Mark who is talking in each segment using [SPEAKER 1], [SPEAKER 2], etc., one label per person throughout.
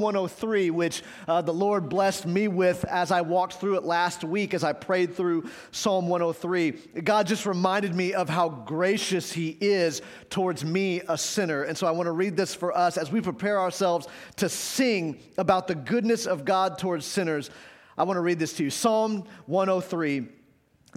[SPEAKER 1] 103, which uh, the Lord blessed me with as I walked through it last week as I prayed through Psalm 103. God just reminded me of how gracious He is towards me, a sinner. And so I want to read this for us as we prepare ourselves to sing about the goodness of God towards sinners. I want to read this to you Psalm 103.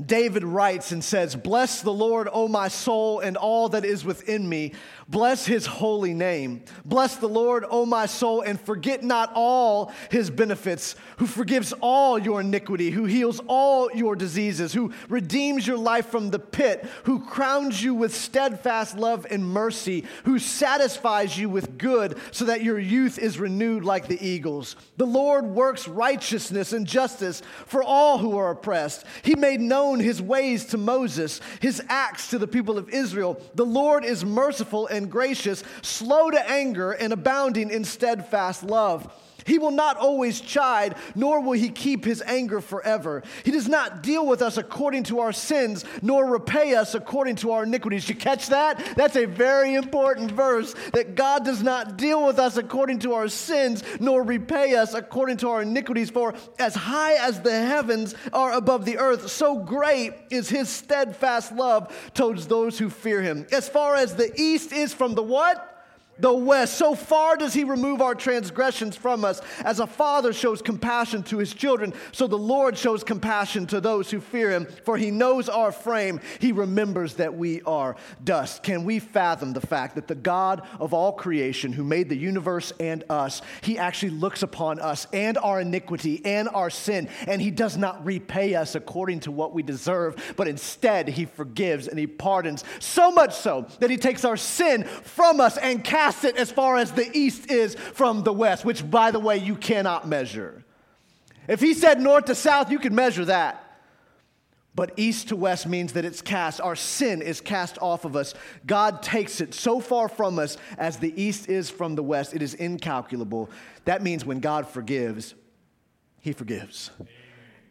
[SPEAKER 1] David writes and says, Bless the Lord, O my soul, and all that is within me. Bless his holy name. Bless the Lord, O my soul, and forget not all his benefits, who forgives all your iniquity, who heals all your diseases, who redeems your life from the pit, who crowns you with steadfast love and mercy, who satisfies you with good, so that your youth is renewed like the eagles. The Lord works righteousness and justice for all who are oppressed. He made known his ways to Moses, his acts to the people of Israel. The Lord is merciful and gracious, slow to anger, and abounding in steadfast love. He will not always chide, nor will he keep his anger forever. He does not deal with us according to our sins, nor repay us according to our iniquities. You catch that? That's a very important verse that God does not deal with us according to our sins, nor repay us according to our iniquities. For as high as the heavens are above the earth, so great is his steadfast love towards those who fear him. As far as the east is from the what? The west. So far does he remove our transgressions from us. As a father shows compassion to his children, so the Lord shows compassion to those who fear him. For he knows our frame, he remembers that we are dust. Can we fathom the fact that the God of all creation, who made the universe and us, he actually looks upon us and our iniquity and our sin, and he does not repay us according to what we deserve, but instead he forgives and he pardons, so much so that he takes our sin from us and casts as far as the east is from the west, which, by the way, you cannot measure. If he said north to south, you could measure that. But east to west means that it's cast. Our sin is cast off of us. God takes it so far from us as the east is from the west. It is incalculable. That means when God forgives, he forgives.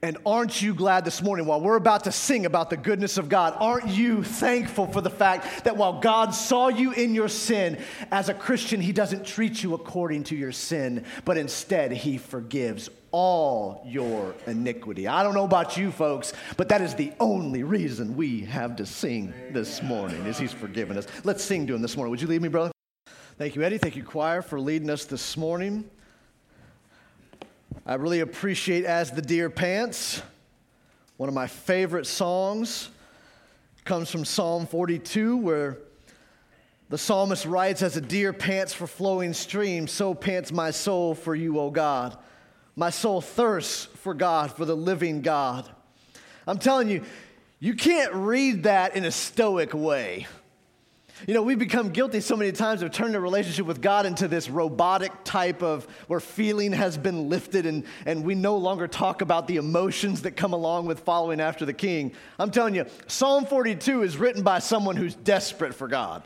[SPEAKER 1] And aren't you glad this morning, while we're about to sing about the goodness of God, aren't you thankful for the fact that while God saw you in your sin, as a Christian, He doesn't treat you according to your sin, but instead He forgives all your iniquity. I don't know about you folks, but that is the only reason we have to sing this morning, is He's forgiven us. Let's sing to Him this morning. Would you lead me, brother? Thank you, Eddie. Thank you, choir, for leading us this morning. I really appreciate As the Deer Pants. One of my favorite songs comes from Psalm 42, where the psalmist writes, As a deer pants for flowing streams, so pants my soul for you, O God. My soul thirsts for God, for the living God. I'm telling you, you can't read that in a stoic way. You know, we've become guilty so many times of turning a relationship with God into this robotic type of where feeling has been lifted and, and we no longer talk about the emotions that come along with following after the king. I'm telling you, Psalm 42 is written by someone who's desperate for God.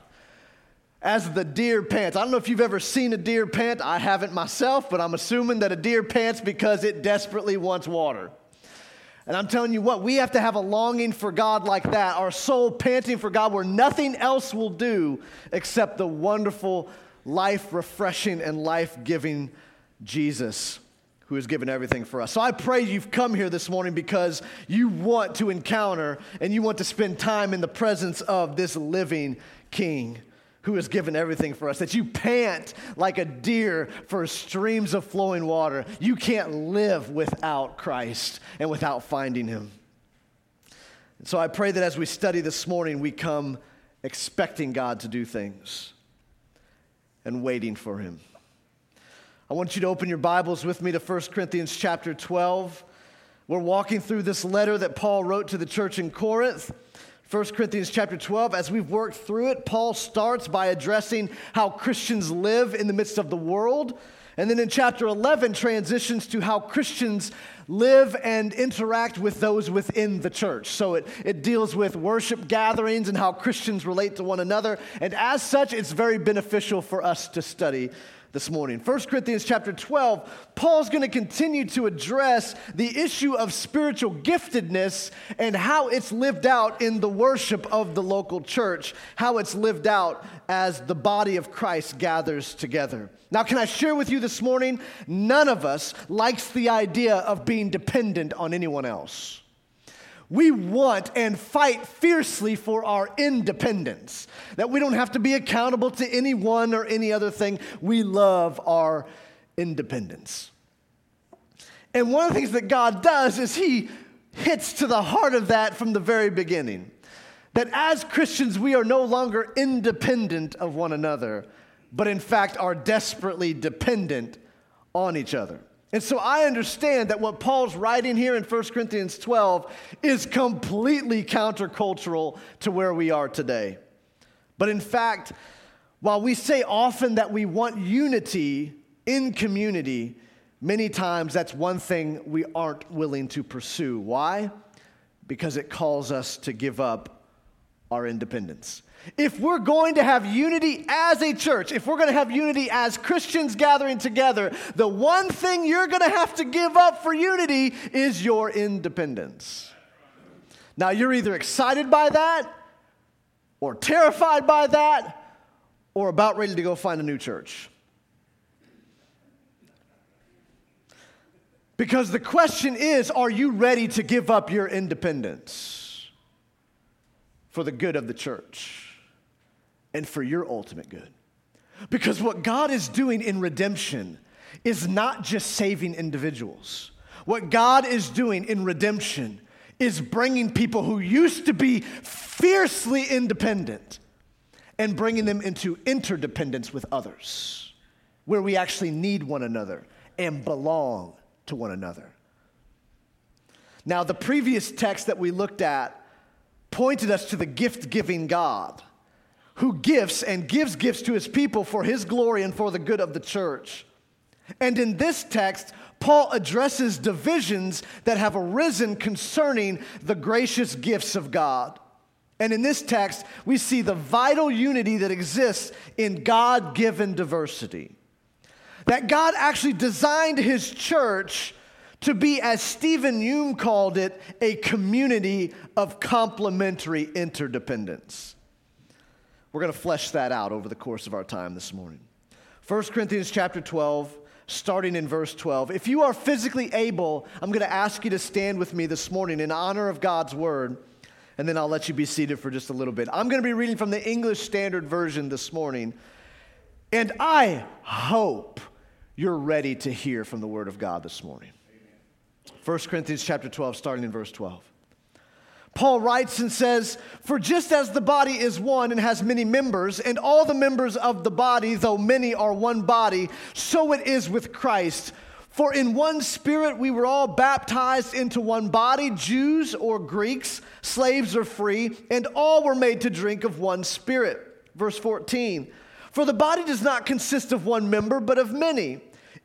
[SPEAKER 1] As the deer pants. I don't know if you've ever seen a deer pant. I haven't myself, but I'm assuming that a deer pants because it desperately wants water. And I'm telling you what, we have to have a longing for God like that, our soul panting for God where nothing else will do except the wonderful, life refreshing, and life giving Jesus who has given everything for us. So I pray you've come here this morning because you want to encounter and you want to spend time in the presence of this living King who has given everything for us, that you pant like a deer for streams of flowing water. You can't live without Christ and without finding him. And so I pray that as we study this morning, we come expecting God to do things and waiting for him. I want you to open your Bibles with me to 1 Corinthians chapter 12. We're walking through this letter that Paul wrote to the church in Corinth. 1 Corinthians chapter 12, as we've worked through it, Paul starts by addressing how Christians live in the midst of the world. And then in chapter 11, transitions to how Christians live and interact with those within the church. So it, it deals with worship gatherings and how Christians relate to one another. And as such, it's very beneficial for us to study this morning. 1 Corinthians chapter 12, Paul's going to continue to address the issue of spiritual giftedness and how it's lived out in the worship of the local church, how it's lived out as the body of Christ gathers together. Now, can I share with you this morning? None of us likes the idea of being dependent on anyone else. We want and fight fiercely for our independence, that we don't have to be accountable to anyone or any other thing. We love our independence. And one of the things that God does is He hits to the heart of that from the very beginning. That as Christians, we are no longer independent of one another, but in fact are desperately dependent on each other. And so I understand that what Paul's writing here in 1 Corinthians 12 is completely countercultural to where we are today. But in fact, while we say often that we want unity in community, many times that's one thing we aren't willing to pursue. Why? Because it calls us to give up our independence. If we're going to have unity as a church, if we're going to have unity as Christians gathering together, the one thing you're going to have to give up for unity is your independence. Now, you're either excited by that, or terrified by that, or about ready to go find a new church. Because the question is are you ready to give up your independence for the good of the church? and for your ultimate good. Because what God is doing in redemption is not just saving individuals. What God is doing in redemption is bringing people who used to be fiercely independent and bringing them into interdependence with others, where we actually need one another and belong to one another. Now, the previous text that we looked at pointed us to the gift giving God who gifts and gives gifts to his people for his glory and for the good of the church. And in this text, Paul addresses divisions that have arisen concerning the gracious gifts of God. And in this text, we see the vital unity that exists in God given diversity. That God actually designed his church to be, as Stephen Hume called it, a community of complementary interdependence. We're going to flesh that out over the course of our time this morning. 1 Corinthians chapter 12, starting in verse 12. If you are physically able, I'm going to ask you to stand with me this morning in honor of God's word, and then I'll let you be seated for just a little bit. I'm going to be reading from the English Standard Version this morning, and I hope you're ready to hear from the word of God this morning. 1 Corinthians chapter 12, starting in verse 12. Paul writes and says, For just as the body is one and has many members, and all the members of the body, though many, are one body, so it is with Christ. For in one spirit we were all baptized into one body, Jews or Greeks, slaves or free, and all were made to drink of one spirit. Verse 14 For the body does not consist of one member, but of many.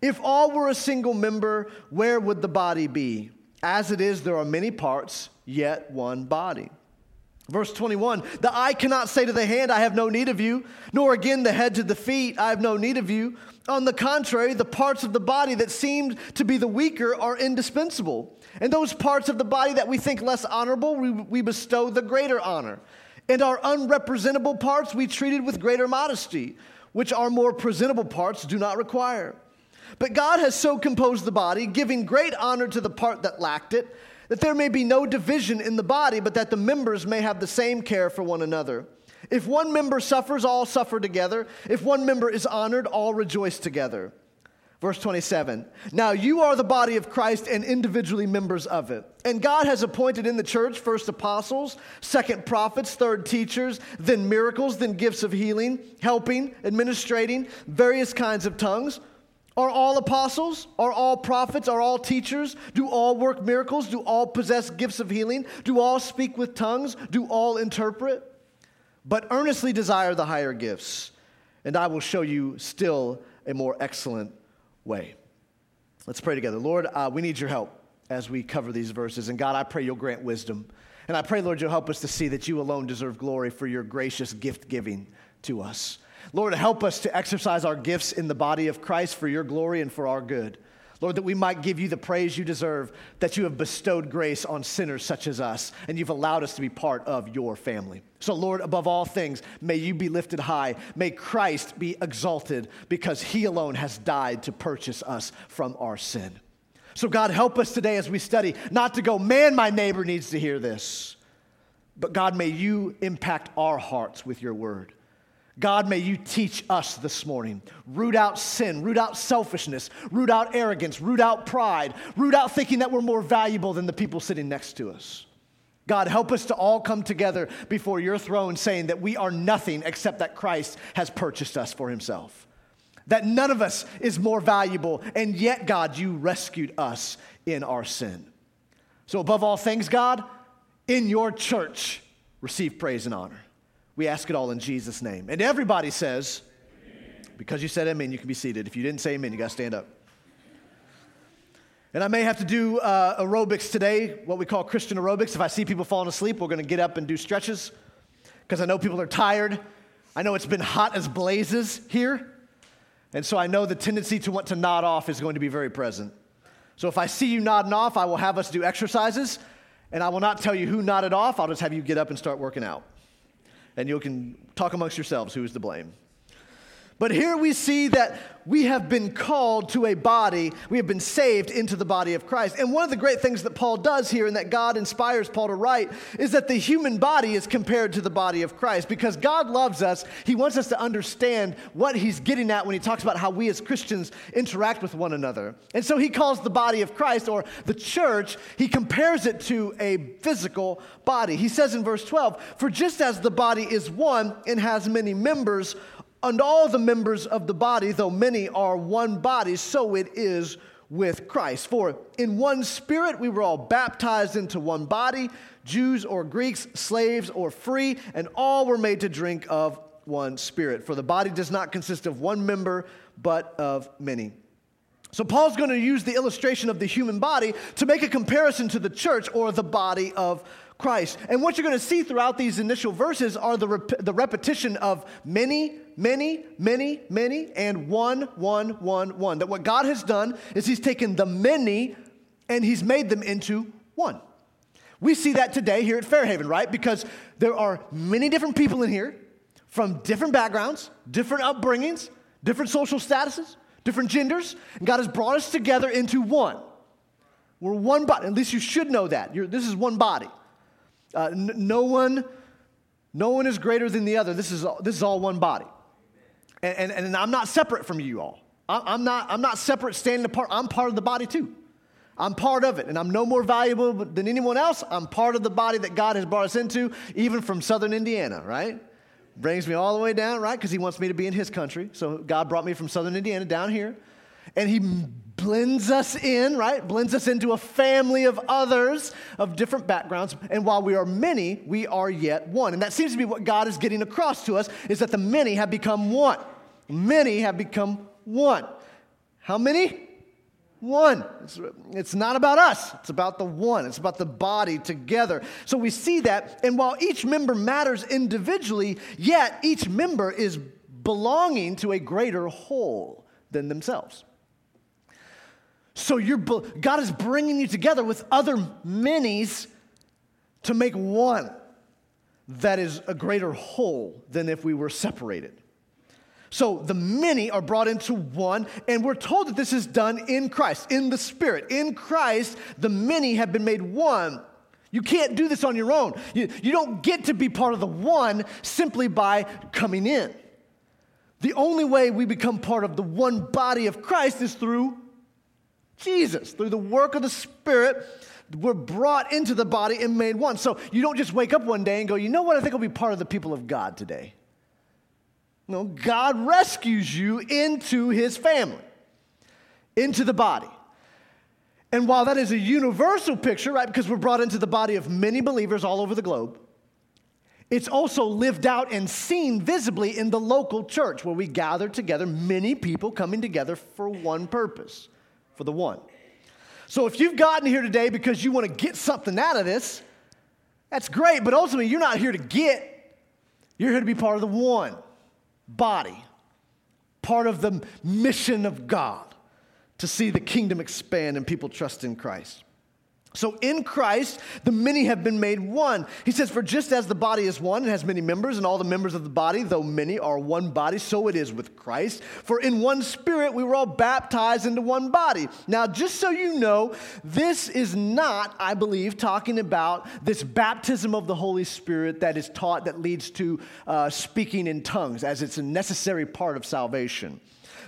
[SPEAKER 1] If all were a single member, where would the body be? As it is, there are many parts, yet one body. Verse 21 The eye cannot say to the hand, I have no need of you, nor again the head to the feet, I have no need of you. On the contrary, the parts of the body that seem to be the weaker are indispensable. And those parts of the body that we think less honorable, we, we bestow the greater honor. And our unrepresentable parts we treated with greater modesty, which our more presentable parts do not require. But God has so composed the body, giving great honor to the part that lacked it, that there may be no division in the body, but that the members may have the same care for one another. If one member suffers, all suffer together. If one member is honored, all rejoice together. Verse 27 Now you are the body of Christ and individually members of it. And God has appointed in the church first apostles, second prophets, third teachers, then miracles, then gifts of healing, helping, administrating, various kinds of tongues. Are all apostles? Are all prophets? Are all teachers? Do all work miracles? Do all possess gifts of healing? Do all speak with tongues? Do all interpret? But earnestly desire the higher gifts, and I will show you still a more excellent way. Let's pray together. Lord, uh, we need your help as we cover these verses. And God, I pray you'll grant wisdom. And I pray, Lord, you'll help us to see that you alone deserve glory for your gracious gift giving to us. Lord, help us to exercise our gifts in the body of Christ for your glory and for our good. Lord, that we might give you the praise you deserve, that you have bestowed grace on sinners such as us, and you've allowed us to be part of your family. So, Lord, above all things, may you be lifted high. May Christ be exalted because he alone has died to purchase us from our sin. So, God, help us today as we study not to go, man, my neighbor needs to hear this, but God, may you impact our hearts with your word. God, may you teach us this morning. Root out sin, root out selfishness, root out arrogance, root out pride, root out thinking that we're more valuable than the people sitting next to us. God, help us to all come together before your throne saying that we are nothing except that Christ has purchased us for himself. That none of us is more valuable, and yet, God, you rescued us in our sin. So, above all things, God, in your church, receive praise and honor. We ask it all in Jesus' name. And everybody says, because you said amen, you can be seated. If you didn't say amen, you got to stand up. And I may have to do uh, aerobics today, what we call Christian aerobics. If I see people falling asleep, we're going to get up and do stretches because I know people are tired. I know it's been hot as blazes here. And so I know the tendency to want to nod off is going to be very present. So if I see you nodding off, I will have us do exercises, and I will not tell you who nodded off. I'll just have you get up and start working out and you can talk amongst yourselves who is to blame. But here we see that we have been called to a body, we have been saved into the body of Christ. And one of the great things that Paul does here and that God inspires Paul to write is that the human body is compared to the body of Christ. Because God loves us, He wants us to understand what He's getting at when He talks about how we as Christians interact with one another. And so He calls the body of Christ or the church, He compares it to a physical body. He says in verse 12, For just as the body is one and has many members, and all the members of the body, though many are one body, so it is with Christ. For in one spirit we were all baptized into one body, Jews or Greeks, slaves or free, and all were made to drink of one spirit. For the body does not consist of one member, but of many. So, Paul's going to use the illustration of the human body to make a comparison to the church or the body of Christ. And what you're going to see throughout these initial verses are the, rep- the repetition of many, many, many, many, and one, one, one, one. That what God has done is He's taken the many and He's made them into one. We see that today here at Fairhaven, right? Because there are many different people in here from different backgrounds, different upbringings, different social statuses, different genders, and God has brought us together into one. We're one body. At least you should know that. You're, this is one body. Uh, n- no one, no one is greater than the other. This is all, this is all one body. And, and, and I'm not separate from you all. I'm not, I'm not separate, standing apart. I'm part of the body too. I'm part of it, and I'm no more valuable than anyone else. I'm part of the body that God has brought us into, even from southern Indiana, right? Brings me all the way down, right? Because He wants me to be in His country. So God brought me from southern Indiana down here, and He blends us in, right? Blends us into a family of others of different backgrounds. And while we are many, we are yet one. And that seems to be what God is getting across to us is that the many have become one. Many have become one. How many? One. It's, it's, not about us, it's about the one. It's about the body together. So we see that. And while each member matters individually, yet each member is belonging to a greater whole than themselves. So you're, God is bringing you together with other minis to make one that is a greater whole than if we were separated. So the many are brought into one, and we're told that this is done in Christ, in the Spirit. In Christ, the many have been made one. You can't do this on your own. You, you don't get to be part of the one simply by coming in. The only way we become part of the one body of Christ is through Jesus. Through the work of the Spirit, we're brought into the body and made one. So you don't just wake up one day and go, you know what, I think I'll be part of the people of God today. No, God rescues you into his family. into the body. And while that is a universal picture, right, because we're brought into the body of many believers all over the globe, it's also lived out and seen visibly in the local church where we gather together, many people coming together for one purpose, for the one. So if you've gotten here today because you want to get something out of this, that's great, but ultimately you're not here to get, you're here to be part of the one body, part of the mission of God to see the kingdom expand and people trust in Christ. So in Christ, the many have been made one. He says, For just as the body is one and has many members, and all the members of the body, though many, are one body, so it is with Christ. For in one spirit we were all baptized into one body. Now, just so you know, this is not, I believe, talking about this baptism of the Holy Spirit that is taught that leads to uh, speaking in tongues, as it's a necessary part of salvation.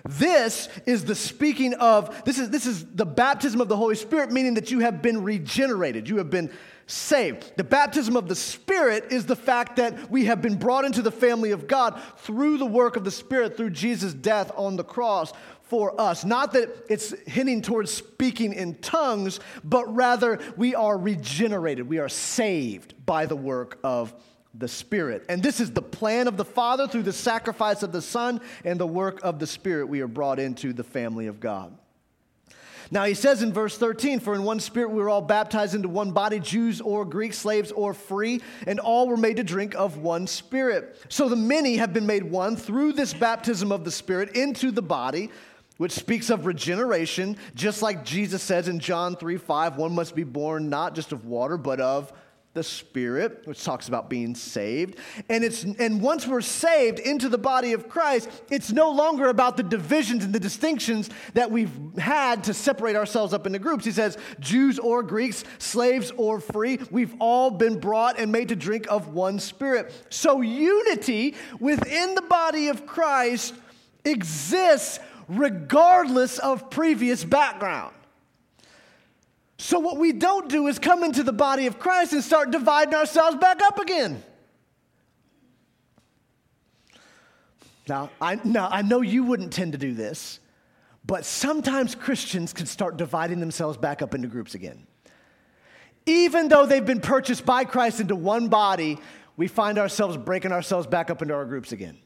[SPEAKER 1] This is the speaking of, this is, this is the baptism of the Holy Spirit, meaning that you have been regenerated. You have been saved. The baptism of the Spirit is the fact that we have been brought into the family of God through the work of the Spirit, through Jesus' death on the cross for us. Not that it's hinting towards speaking in tongues, but rather we are regenerated. We are saved by the work of the Spirit. And this is the plan of the Father through the sacrifice of the Son and the work of the Spirit. We are brought into the family of God. Now he says in verse 13, For in one spirit we were all baptized into one body, Jews or Greeks, slaves or free, and all were made to drink of one spirit. So the many have been made one through this baptism of the Spirit into the body, which speaks of regeneration, just like Jesus says in John 3 5, one must be born not just of water, but of the Spirit, which talks about being saved. And, it's, and once we're saved into the body of Christ, it's no longer about the divisions and the distinctions that we've had to separate ourselves up into groups. He says, Jews or Greeks, slaves or free, we've all been brought and made to drink of one Spirit. So unity within the body of Christ exists regardless of previous background. So, what we don't do is come into the body of Christ and start dividing ourselves back up again. Now I, now, I know you wouldn't tend to do this, but sometimes Christians can start dividing themselves back up into groups again. Even though they've been purchased by Christ into one body, we find ourselves breaking ourselves back up into our groups again.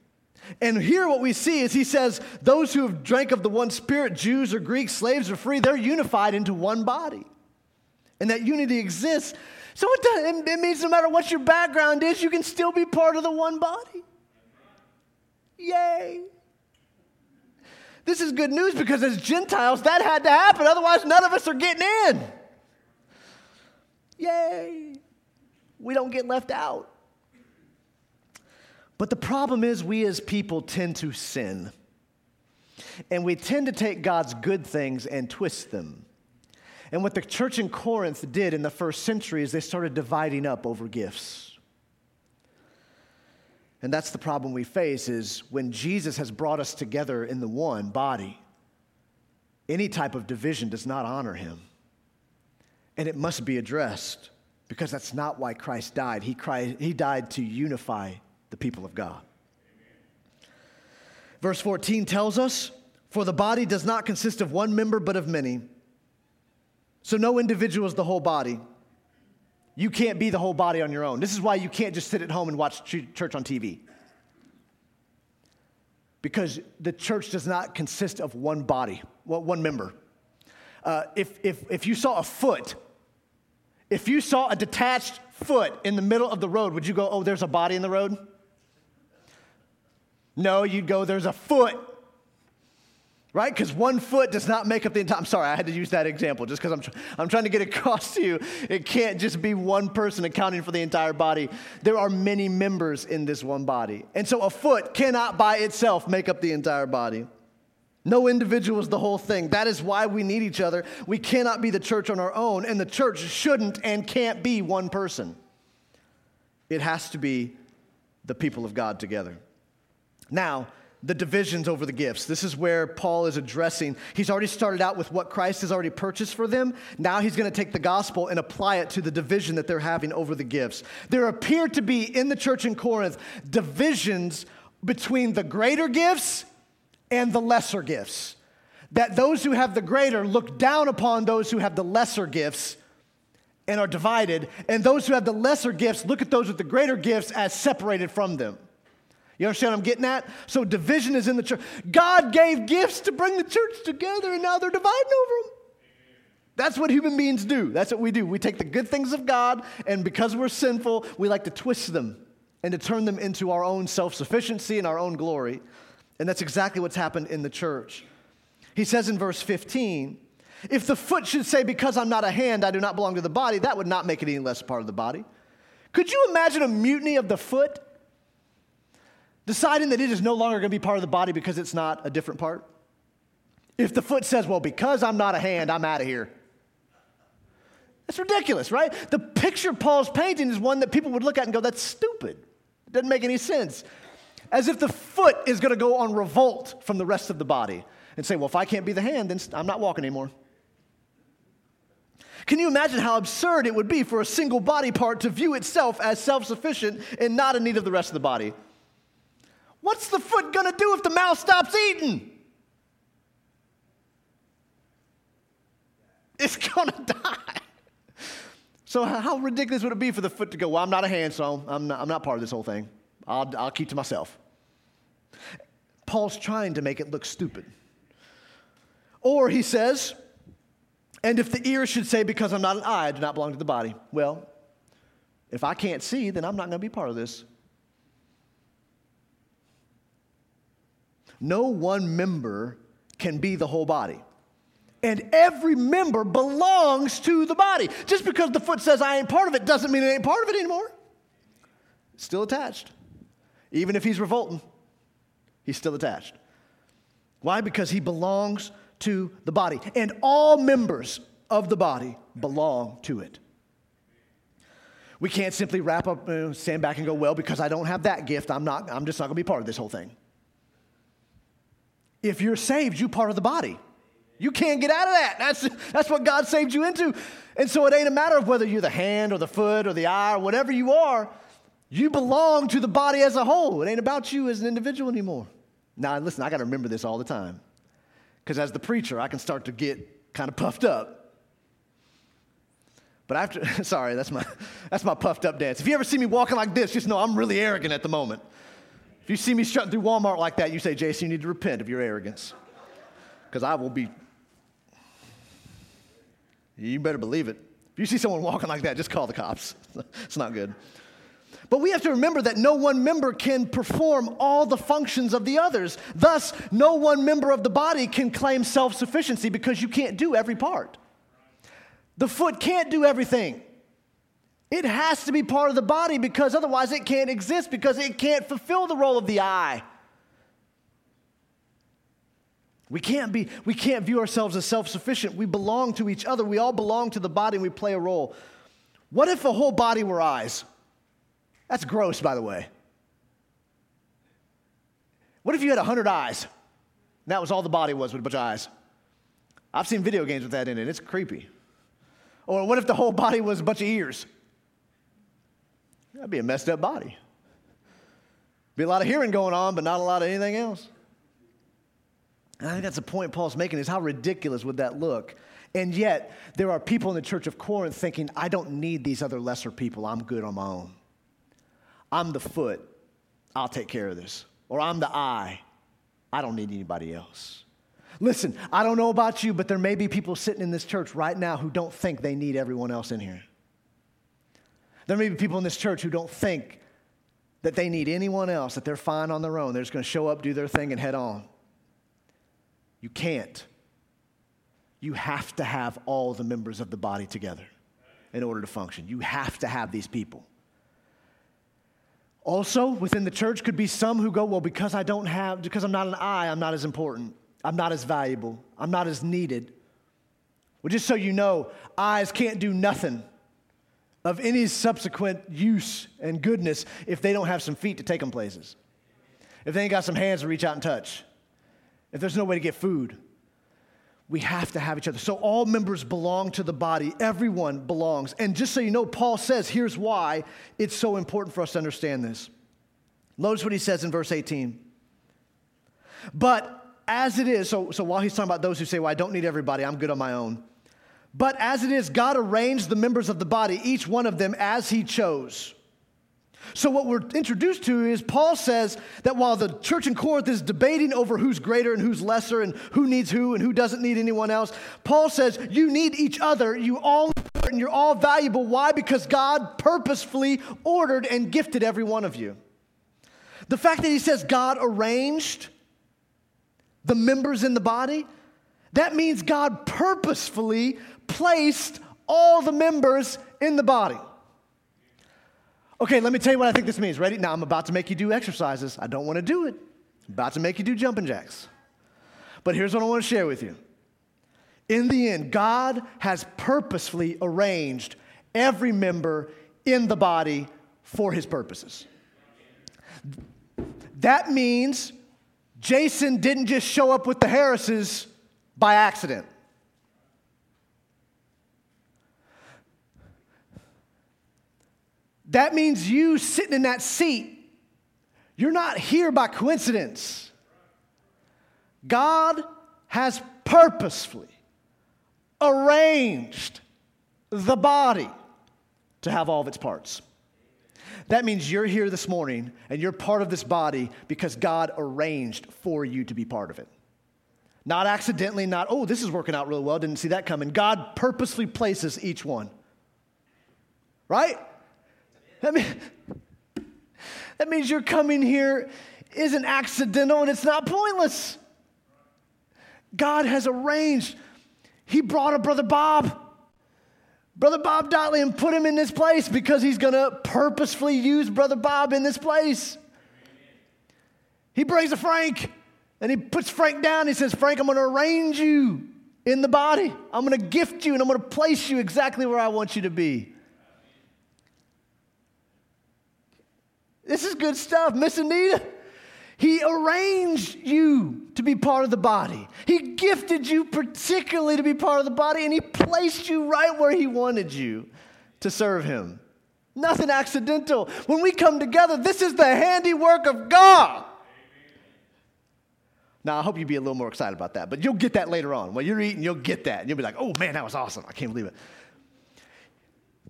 [SPEAKER 1] And here, what we see is he says, Those who have drank of the one spirit, Jews or Greeks, slaves or free, they're unified into one body and that unity exists. So it, does, it means no matter what your background is, you can still be part of the one body. Yay. This is good news because as Gentiles, that had to happen. Otherwise, none of us are getting in. Yay. We don't get left out. But the problem is, we as people tend to sin. And we tend to take God's good things and twist them. And what the church in Corinth did in the first century is they started dividing up over gifts. And that's the problem we face is when Jesus has brought us together in the one body, any type of division does not honor him. And it must be addressed because that's not why Christ died. He, cried, he died to unify the people of God. Verse 14 tells us, For the body does not consist of one member, but of many. So, no individual is the whole body. You can't be the whole body on your own. This is why you can't just sit at home and watch church on TV. Because the church does not consist of one body, one member. Uh, if, if, if you saw a foot, if you saw a detached foot in the middle of the road, would you go, oh, there's a body in the road? No, you'd go, there's a foot right? Because one foot does not make up the entire. I'm sorry, I had to use that example just because I'm, tr- I'm trying to get across to you. It can't just be one person accounting for the entire body. There are many members in this one body. And so a foot cannot by itself make up the entire body. No individual is the whole thing. That is why we need each other. We cannot be the church on our own, and the church shouldn't and can't be one person. It has to be the people of God together. Now, the divisions over the gifts. This is where Paul is addressing. He's already started out with what Christ has already purchased for them. Now he's going to take the gospel and apply it to the division that they're having over the gifts. There appear to be in the church in Corinth divisions between the greater gifts and the lesser gifts. that those who have the greater look down upon those who have the lesser gifts and are divided, and those who have the lesser gifts look at those with the greater gifts as separated from them. You understand what I'm getting at? So division is in the church. God gave gifts to bring the church together, and now they're dividing over them. That's what human beings do. That's what we do. We take the good things of God, and because we're sinful, we like to twist them and to turn them into our own self sufficiency and our own glory. And that's exactly what's happened in the church. He says in verse 15, if the foot should say, Because I'm not a hand, I do not belong to the body, that would not make it any less part of the body. Could you imagine a mutiny of the foot? Deciding that it is no longer going to be part of the body because it's not a different part? If the foot says, Well, because I'm not a hand, I'm out of here. That's ridiculous, right? The picture Paul's painting is one that people would look at and go, That's stupid. It doesn't make any sense. As if the foot is going to go on revolt from the rest of the body and say, Well, if I can't be the hand, then I'm not walking anymore. Can you imagine how absurd it would be for a single body part to view itself as self sufficient and not in need of the rest of the body? What's the foot gonna do if the mouth stops eating? It's gonna die. So, how ridiculous would it be for the foot to go, Well, I'm not a hand, so I'm not, I'm not part of this whole thing. I'll, I'll keep to myself. Paul's trying to make it look stupid. Or he says, and if the ear should say, Because I'm not an eye, I do not belong to the body, well, if I can't see, then I'm not going to be part of this. No one member can be the whole body. And every member belongs to the body. Just because the foot says I ain't part of it doesn't mean it ain't part of it anymore. Still attached. Even if he's revolting, he's still attached. Why? Because he belongs to the body, and all members of the body belong to it. We can't simply wrap up, uh, stand back and go, well, because I don't have that gift, I'm, not, I'm just not going to be part of this whole thing. If you're saved, you're part of the body. You can't get out of that. That's, that's what God saved you into. And so it ain't a matter of whether you're the hand or the foot or the eye or whatever you are. You belong to the body as a whole. It ain't about you as an individual anymore. Now, listen, I got to remember this all the time. Because as the preacher, I can start to get kind of puffed up. But after, sorry, that's my, that's my puffed up dance. If you ever see me walking like this, just know I'm really arrogant at the moment. If you see me strutting through Walmart like that, you say, Jason, you need to repent of your arrogance. Because I will be, you better believe it. If you see someone walking like that, just call the cops. it's not good. But we have to remember that no one member can perform all the functions of the others. Thus, no one member of the body can claim self sufficiency because you can't do every part. The foot can't do everything. It has to be part of the body because otherwise it can't exist because it can't fulfill the role of the eye. We can't be we can't view ourselves as self-sufficient. We belong to each other. We all belong to the body and we play a role. What if a whole body were eyes? That's gross, by the way. What if you had 100 eyes? And that was all the body was with a bunch of eyes. I've seen video games with that in it. It's creepy. Or what if the whole body was a bunch of ears? That'd be a messed up body. Be a lot of hearing going on, but not a lot of anything else. And I think that's the point Paul's making is how ridiculous would that look? And yet, there are people in the church of Corinth thinking, I don't need these other lesser people. I'm good on my own. I'm the foot, I'll take care of this. Or I'm the eye, I don't need anybody else. Listen, I don't know about you, but there may be people sitting in this church right now who don't think they need everyone else in here. There may be people in this church who don't think that they need anyone else, that they're fine on their own. They're just going to show up, do their thing, and head on. You can't. You have to have all the members of the body together in order to function. You have to have these people. Also, within the church could be some who go, well, because I don't have, because I'm not an eye, I'm not as important. I'm not as valuable. I'm not as needed. Well, just so you know, eyes can't do nothing of any subsequent use and goodness if they don't have some feet to take them places. If they ain't got some hands to reach out and touch. If there's no way to get food. We have to have each other. So all members belong to the body. Everyone belongs. And just so you know, Paul says here's why it's so important for us to understand this. Notice what he says in verse 18. But as it is, so, so while he's talking about those who say, Well, I don't need everybody, I'm good on my own. But as it is, God arranged the members of the body, each one of them as he chose. So, what we're introduced to is Paul says that while the church in Corinth is debating over who's greater and who's lesser and who needs who and who doesn't need anyone else, Paul says you need each other. You all and you're all valuable. Why? Because God purposefully ordered and gifted every one of you. The fact that he says God arranged the members in the body, that means God purposefully placed all the members in the body. Okay, let me tell you what I think this means. Ready? Now I'm about to make you do exercises. I don't want to do it. I'm about to make you do jumping jacks. But here's what I want to share with you. In the end, God has purposefully arranged every member in the body for his purposes. That means Jason didn't just show up with the Harrises by accident. That means you sitting in that seat, you're not here by coincidence. God has purposefully arranged the body to have all of its parts. That means you're here this morning and you're part of this body because God arranged for you to be part of it. Not accidentally, not, oh, this is working out really well, didn't see that coming. God purposely places each one. Right? That, mean, that means your coming here isn't accidental and it's not pointless. God has arranged. He brought a brother Bob. Brother Bob Dotley and put him in this place because he's going to purposefully use Brother Bob in this place. He brings a Frank and he puts Frank down. He says, Frank, I'm going to arrange you in the body. I'm going to gift you and I'm going to place you exactly where I want you to be. This is good stuff. Miss Anita, he arranged you to be part of the body. He gifted you particularly to be part of the body, and He placed you right where He wanted you to serve Him. Nothing accidental. When we come together, this is the handiwork of God. Now, I hope you'll be a little more excited about that, but you'll get that later on. When you're eating, you'll get that. And you'll be like, oh man, that was awesome. I can't believe it.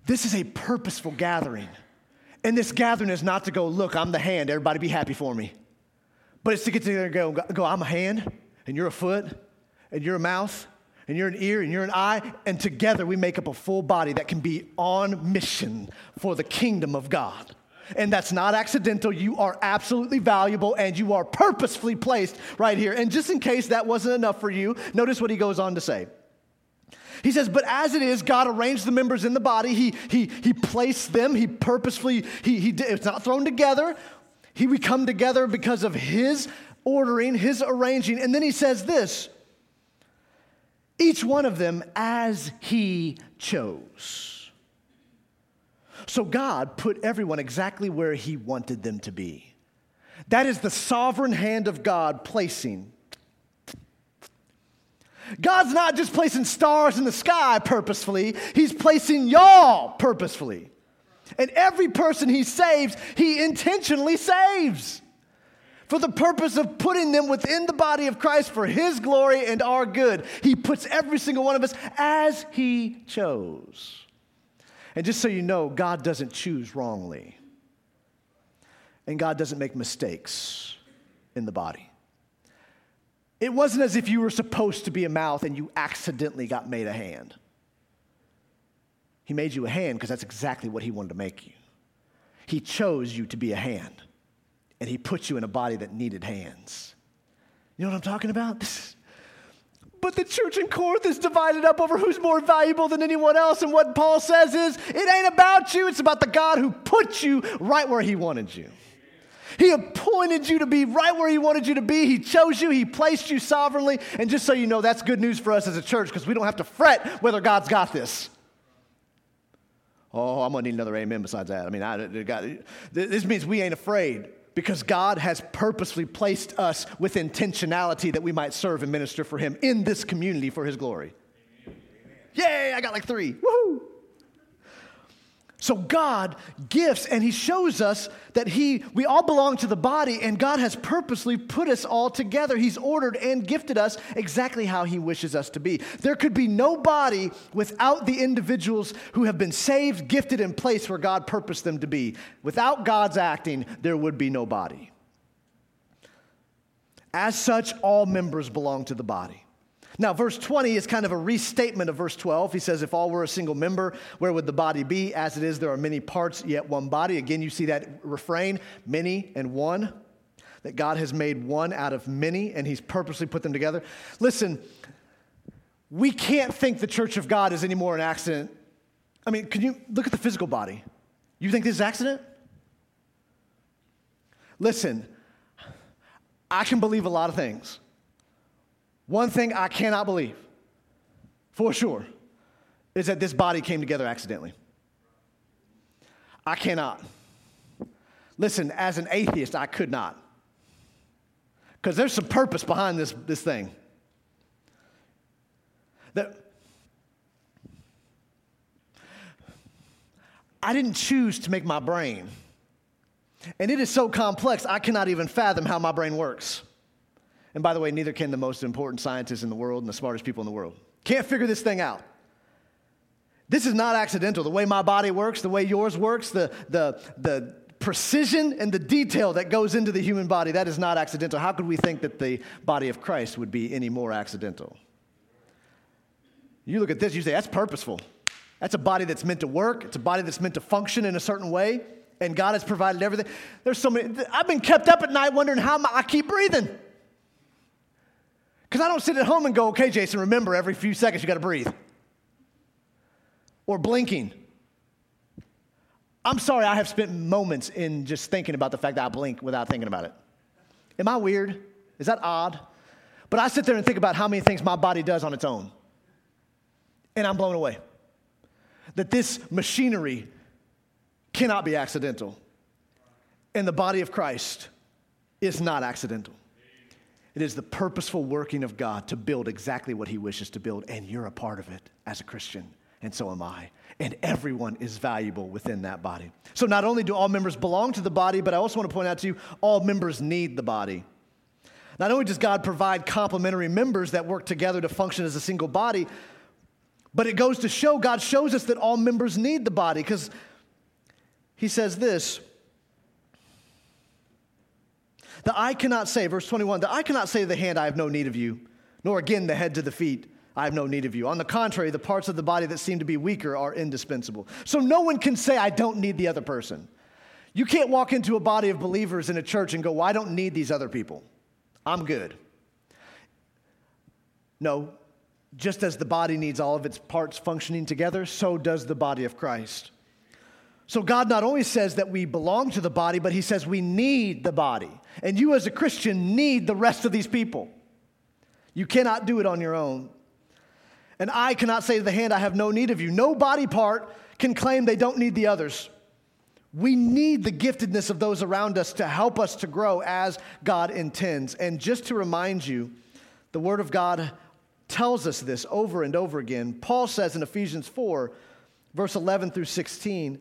[SPEAKER 1] This is a purposeful gathering. And this gathering is not to go, look, I'm the hand, everybody be happy for me. But it's to get together and go, go, I'm a hand, and you're a foot, and you're a mouth, and you're an ear, and you're an eye, and together we make up a full body that can be on mission for the kingdom of God. And that's not accidental. You are absolutely valuable and you are purposefully placed right here. And just in case that wasn't enough for you, notice what he goes on to say. He says, but as it is, God arranged the members in the body. He, he, he placed them. He purposefully, he, he, it's not thrown together. He, we come together because of His ordering, His arranging. And then He says this each one of them as He chose. So God put everyone exactly where He wanted them to be. That is the sovereign hand of God placing. God's not just placing stars in the sky purposefully, He's placing y'all purposefully. And every person he saves, he intentionally saves for the purpose of putting them within the body of Christ for his glory and our good. He puts every single one of us as he chose. And just so you know, God doesn't choose wrongly, and God doesn't make mistakes in the body. It wasn't as if you were supposed to be a mouth and you accidentally got made a hand. He made you a hand because that's exactly what He wanted to make you. He chose you to be a hand, and He put you in a body that needed hands. You know what I'm talking about? But the church in Corinth is divided up over who's more valuable than anyone else. And what Paul says is, it ain't about you, it's about the God who put you right where He wanted you. He appointed you to be right where He wanted you to be. He chose you, He placed you sovereignly. And just so you know, that's good news for us as a church because we don't have to fret whether God's got this. Oh, I'm going to need another amen besides that. I mean, I, this means we ain't afraid because God has purposely placed us with intentionality that we might serve and minister for Him in this community for His glory. Yay, I got like three. Woohoo! So God gifts and he shows us that he we all belong to the body and God has purposely put us all together. He's ordered and gifted us exactly how he wishes us to be. There could be no body without the individuals who have been saved, gifted and placed where God purposed them to be. Without God's acting, there would be no body. As such, all members belong to the body. Now, verse 20 is kind of a restatement of verse 12. He says, If all were a single member, where would the body be? As it is, there are many parts, yet one body. Again, you see that refrain many and one. That God has made one out of many, and He's purposely put them together. Listen, we can't think the church of God is any more an accident. I mean, can you look at the physical body? You think this is accident? Listen, I can believe a lot of things. One thing I cannot believe, for sure, is that this body came together accidentally. I cannot. Listen, as an atheist, I could not. Because there's some purpose behind this, this thing. That I didn't choose to make my brain. And it is so complex, I cannot even fathom how my brain works. And by the way, neither can the most important scientists in the world and the smartest people in the world. Can't figure this thing out. This is not accidental. The way my body works, the way yours works, the, the, the precision and the detail that goes into the human body, that is not accidental. How could we think that the body of Christ would be any more accidental? You look at this, you say, that's purposeful. That's a body that's meant to work, it's a body that's meant to function in a certain way, and God has provided everything. There's so many, I've been kept up at night wondering how I keep breathing. Because I don't sit at home and go, okay, Jason, remember every few seconds you got to breathe. Or blinking. I'm sorry, I have spent moments in just thinking about the fact that I blink without thinking about it. Am I weird? Is that odd? But I sit there and think about how many things my body does on its own. And I'm blown away. That this machinery cannot be accidental. And the body of Christ is not accidental. It is the purposeful working of God to build exactly what He wishes to build, and you're a part of it as a Christian, and so am I. And everyone is valuable within that body. So, not only do all members belong to the body, but I also want to point out to you all members need the body. Not only does God provide complementary members that work together to function as a single body, but it goes to show, God shows us that all members need the body because He says this the eye cannot say, verse 21, the eye cannot say to the hand, I have no need of you, nor again the head to the feet, I have no need of you. On the contrary, the parts of the body that seem to be weaker are indispensable. So no one can say, I don't need the other person. You can't walk into a body of believers in a church and go, Well, I don't need these other people. I'm good. No, just as the body needs all of its parts functioning together, so does the body of Christ. So God not only says that we belong to the body, but He says we need the body. And you, as a Christian, need the rest of these people. You cannot do it on your own. And I cannot say to the hand, I have no need of you. No body part can claim they don't need the others. We need the giftedness of those around us to help us to grow as God intends. And just to remind you, the Word of God tells us this over and over again. Paul says in Ephesians 4, verse 11 through 16,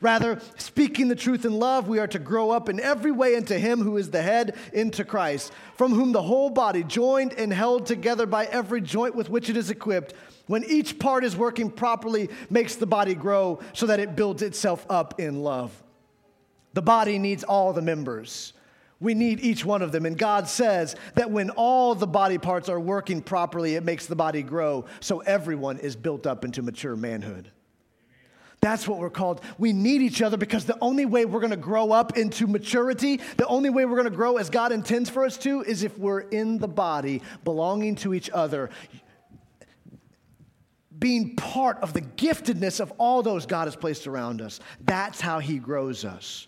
[SPEAKER 1] Rather, speaking the truth in love, we are to grow up in every way into Him who is the head, into Christ, from whom the whole body, joined and held together by every joint with which it is equipped, when each part is working properly, makes the body grow so that it builds itself up in love. The body needs all the members. We need each one of them. And God says that when all the body parts are working properly, it makes the body grow so everyone is built up into mature manhood. That's what we're called. We need each other because the only way we're going to grow up into maturity, the only way we're going to grow as God intends for us to, is if we're in the body, belonging to each other, being part of the giftedness of all those God has placed around us. That's how He grows us.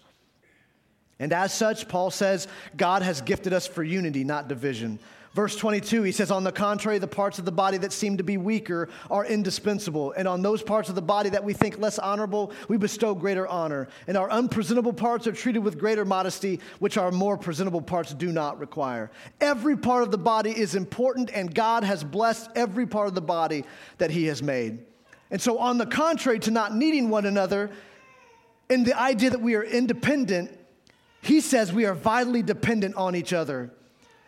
[SPEAKER 1] And as such, Paul says, God has gifted us for unity, not division. Verse 22, he says, On the contrary, the parts of the body that seem to be weaker are indispensable. And on those parts of the body that we think less honorable, we bestow greater honor. And our unpresentable parts are treated with greater modesty, which our more presentable parts do not require. Every part of the body is important, and God has blessed every part of the body that he has made. And so, on the contrary to not needing one another, in the idea that we are independent, he says we are vitally dependent on each other.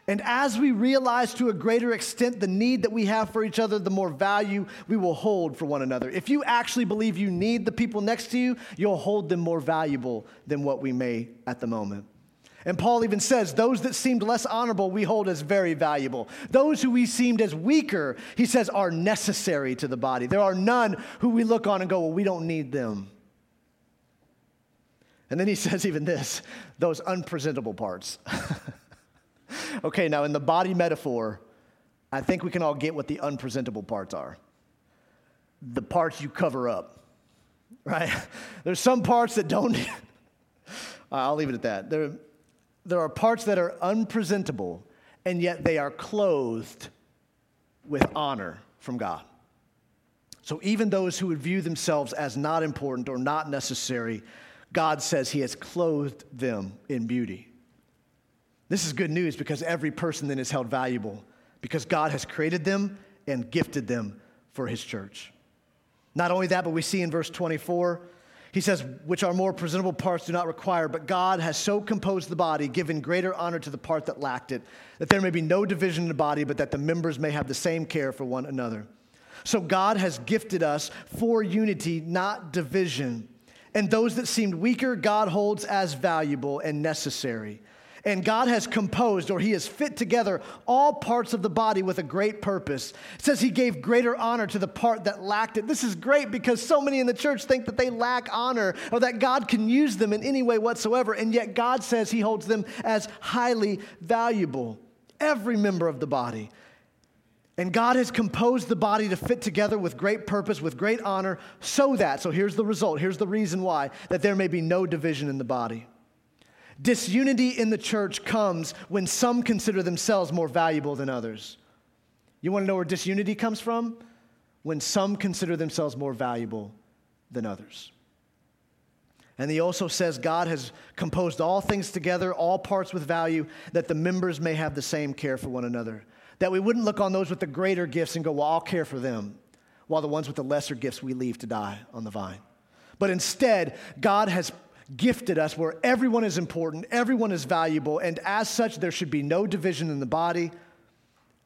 [SPEAKER 1] And as we realize to a greater extent the need that we have for each other, the more value we will hold for one another. If you actually believe you need the people next to you, you'll hold them more valuable than what we may at the moment. And Paul even says, those that seemed less honorable, we hold as very valuable. Those who we seemed as weaker, he says, are necessary to the body. There are none who we look on and go, well, we don't need them. And then he says even this those unpresentable parts. okay, now in the body metaphor, I think we can all get what the unpresentable parts are the parts you cover up, right? There's some parts that don't. I'll leave it at that. There, there are parts that are unpresentable, and yet they are clothed with honor from God. So even those who would view themselves as not important or not necessary, God says He has clothed them in beauty. This is good news because every person then is held valuable because God has created them and gifted them for his church. Not only that, but we see in verse 24, he says, which our more presentable parts do not require, but God has so composed the body, given greater honor to the part that lacked it, that there may be no division in the body, but that the members may have the same care for one another. So God has gifted us for unity, not division. And those that seemed weaker, God holds as valuable and necessary. And God has composed or He has fit together all parts of the body with a great purpose. It says He gave greater honor to the part that lacked it. This is great because so many in the church think that they lack honor or that God can use them in any way whatsoever. And yet God says He holds them as highly valuable. Every member of the body. And God has composed the body to fit together with great purpose, with great honor, so that, so here's the result, here's the reason why, that there may be no division in the body. Disunity in the church comes when some consider themselves more valuable than others. You want to know where disunity comes from? When some consider themselves more valuable than others. And he also says God has composed all things together, all parts with value, that the members may have the same care for one another. That we wouldn't look on those with the greater gifts and go, well, I'll care for them, while the ones with the lesser gifts we leave to die on the vine. But instead, God has gifted us where everyone is important, everyone is valuable, and as such, there should be no division in the body,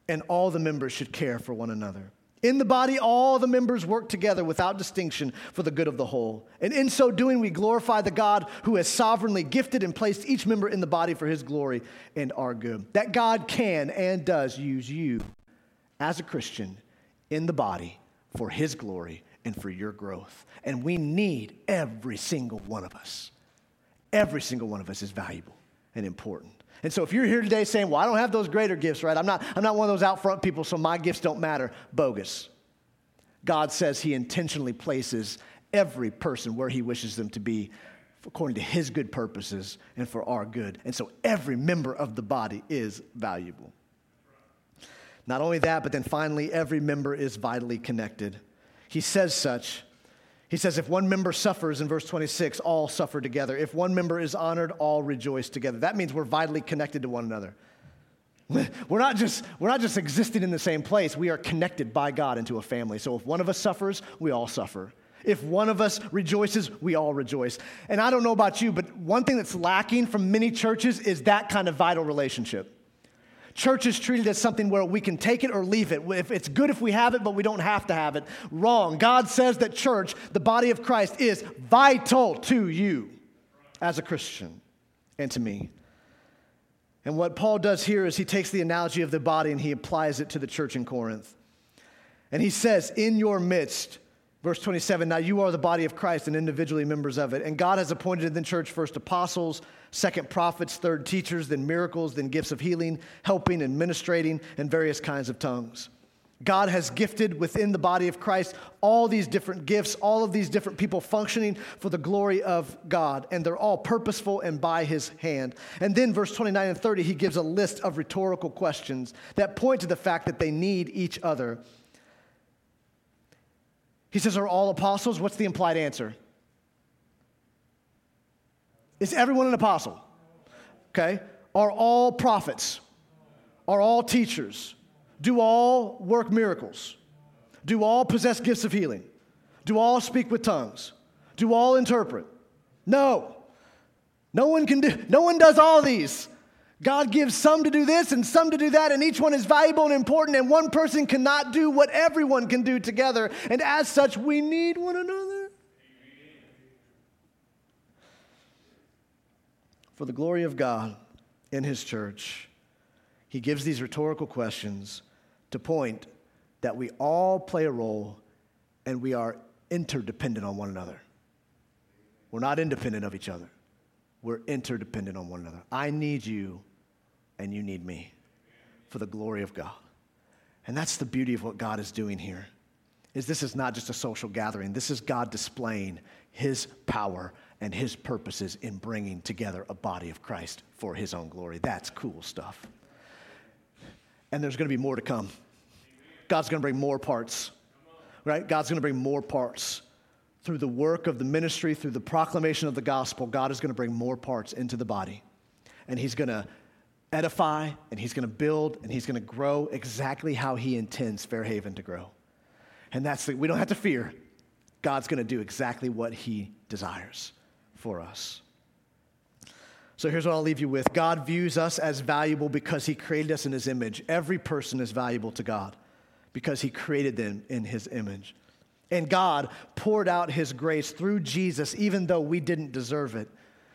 [SPEAKER 1] and all the members should care for one another. In the body, all the members work together without distinction for the good of the whole. And in so doing, we glorify the God who has sovereignly gifted and placed each member in the body for his glory and our good. That God can and does use you as a Christian in the body for his glory and for your growth. And we need every single one of us. Every single one of us is valuable and important. And so if you're here today saying, well, I don't have those greater gifts, right? I'm not, I'm not one of those out front people, so my gifts don't matter. Bogus. God says he intentionally places every person where he wishes them to be according to his good purposes and for our good. And so every member of the body is valuable. Not only that, but then finally, every member is vitally connected. He says such. He says, if one member suffers in verse 26, all suffer together. If one member is honored, all rejoice together. That means we're vitally connected to one another. We're not, just, we're not just existing in the same place, we are connected by God into a family. So if one of us suffers, we all suffer. If one of us rejoices, we all rejoice. And I don't know about you, but one thing that's lacking from many churches is that kind of vital relationship. Church is treated as something where we can take it or leave it. If it's good if we have it, but we don't have to have it. Wrong. God says that church, the body of Christ, is vital to you as a Christian and to me. And what Paul does here is he takes the analogy of the body and he applies it to the church in Corinth. And he says, In your midst, Verse 27 Now you are the body of Christ and individually members of it. And God has appointed in the church first apostles, second prophets, third teachers, then miracles, then gifts of healing, helping, and ministrating, and various kinds of tongues. God has gifted within the body of Christ all these different gifts, all of these different people functioning for the glory of God, and they're all purposeful and by His hand. And then, verse 29 and 30, he gives a list of rhetorical questions that point to the fact that they need each other. He says, Are all apostles? What's the implied answer? Is everyone an apostle? Okay. Are all prophets? Are all teachers? Do all work miracles? Do all possess gifts of healing? Do all speak with tongues? Do all interpret? No. No one can do, no one does all these. God gives some to do this and some to do that, and each one is valuable and important, and one person cannot do what everyone can do together. And as such, we need one another. For the glory of God in His church, He gives these rhetorical questions to point that we all play a role and we are interdependent on one another. We're not independent of each other. We're interdependent on one another. I need you and you need me for the glory of God. And that's the beauty of what God is doing here. Is this is not just a social gathering. This is God displaying his power and his purposes in bringing together a body of Christ for his own glory. That's cool stuff and there's going to be more to come. God's going to bring more parts, right? God's going to bring more parts. Through the work of the ministry, through the proclamation of the gospel, God is going to bring more parts into the body. And He's going to edify, and He's going to build, and He's going to grow exactly how He intends Fairhaven to grow. And that's the, we don't have to fear. God's going to do exactly what He desires for us. So here's what I'll leave you with God views us as valuable because He created us in His image. Every person is valuable to God because He created them in His image. And God poured out His grace through Jesus, even though we didn't deserve it.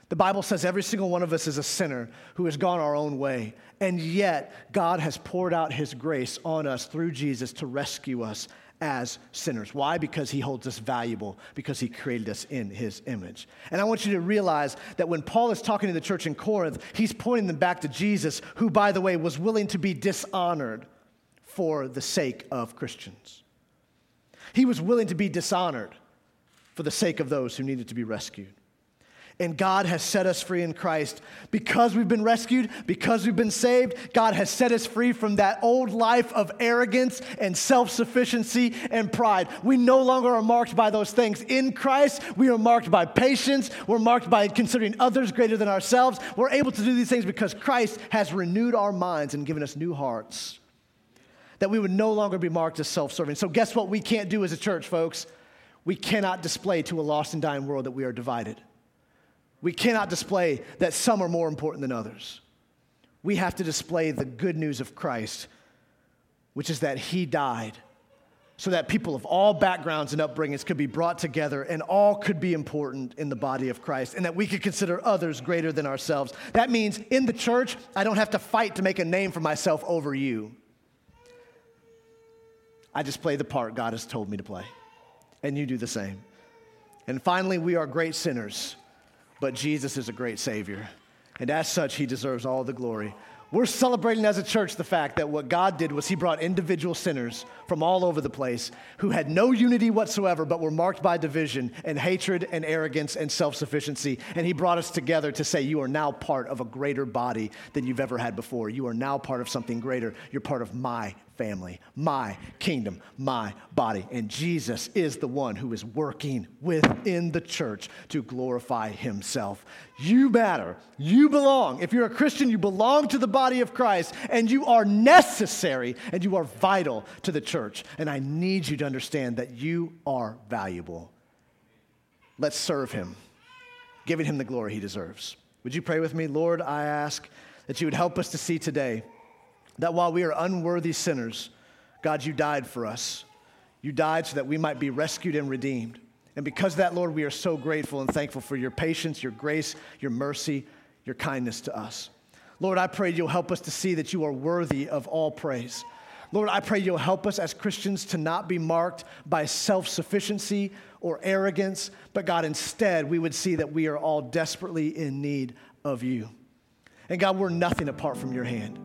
[SPEAKER 1] The Bible says every single one of us is a sinner who has gone our own way. And yet, God has poured out His grace on us through Jesus to rescue us as sinners. Why? Because he holds us valuable, because he created us in his image. And I want you to realize that when Paul is talking to the church in Corinth, he's pointing them back to Jesus, who, by the way, was willing to be dishonored for the sake of Christians. He was willing to be dishonored for the sake of those who needed to be rescued. And God has set us free in Christ. Because we've been rescued, because we've been saved, God has set us free from that old life of arrogance and self sufficiency and pride. We no longer are marked by those things. In Christ, we are marked by patience. We're marked by considering others greater than ourselves. We're able to do these things because Christ has renewed our minds and given us new hearts. That we would no longer be marked as self serving. So, guess what we can't do as a church, folks? We cannot display to a lost and dying world that we are divided. We cannot display that some are more important than others. We have to display the good news of Christ, which is that He died so that people of all backgrounds and upbringings could be brought together and all could be important in the body of Christ and that we could consider others greater than ourselves. That means in the church, I don't have to fight to make a name for myself over you. I just play the part God has told me to play, and you do the same. And finally, we are great sinners but Jesus is a great Savior. And as such, He deserves all the glory. We're celebrating as a church the fact that what God did was He brought individual sinners from all over the place who had no unity whatsoever, but were marked by division and hatred and arrogance and self sufficiency. And He brought us together to say, You are now part of a greater body than you've ever had before. You are now part of something greater. You're part of my family, my kingdom, my body. And Jesus is the one who is working within the church to glorify himself. You matter. You belong. If you're a Christian, you belong to the body of Christ, and you are necessary and you are vital to the church. And I need you to understand that you are valuable. Let's serve him, giving him the glory he deserves. Would you pray with me? Lord, I ask that you would help us to see today that while we are unworthy sinners, God, you died for us. You died so that we might be rescued and redeemed. And because of that, Lord, we are so grateful and thankful for your patience, your grace, your mercy, your kindness to us. Lord, I pray you'll help us to see that you are worthy of all praise. Lord, I pray you'll help us as Christians to not be marked by self sufficiency or arrogance, but God, instead, we would see that we are all desperately in need of you. And God, we're nothing apart from your hand.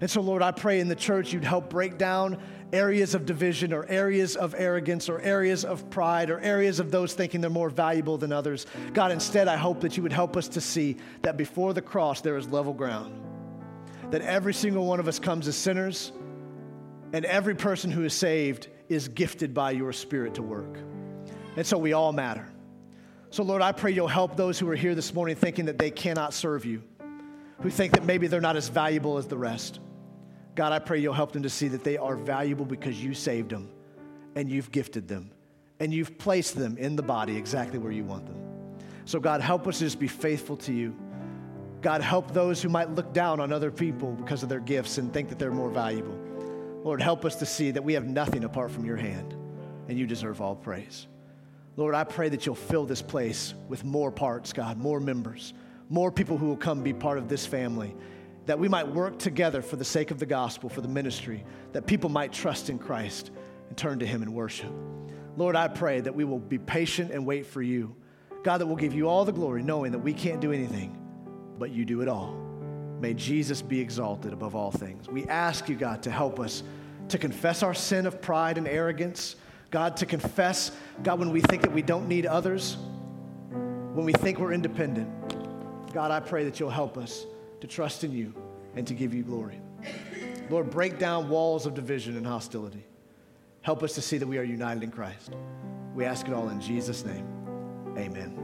[SPEAKER 1] And so, Lord, I pray in the church you'd help break down areas of division or areas of arrogance or areas of pride or areas of those thinking they're more valuable than others. God, instead, I hope that you would help us to see that before the cross there is level ground. That every single one of us comes as sinners, and every person who is saved is gifted by your Spirit to work. And so we all matter. So, Lord, I pray you'll help those who are here this morning thinking that they cannot serve you, who think that maybe they're not as valuable as the rest. God, I pray you'll help them to see that they are valuable because you saved them and you've gifted them and you've placed them in the body exactly where you want them. So, God, help us just be faithful to you. God, help those who might look down on other people because of their gifts and think that they're more valuable. Lord, help us to see that we have nothing apart from your hand and you deserve all praise. Lord, I pray that you'll fill this place with more parts, God, more members, more people who will come be part of this family that we might work together for the sake of the gospel, for the ministry, that people might trust in Christ and turn to Him in worship. Lord, I pray that we will be patient and wait for you. God, that we'll give you all the glory, knowing that we can't do anything, but you do it all. May Jesus be exalted above all things. We ask you, God, to help us to confess our sin of pride and arrogance. God, to confess, God, when we think that we don't need others, when we think we're independent. God, I pray that you'll help us to trust in you and to give you glory. Lord, break down walls of division and hostility. Help us to see that we are united in Christ. We ask it all in Jesus' name. Amen.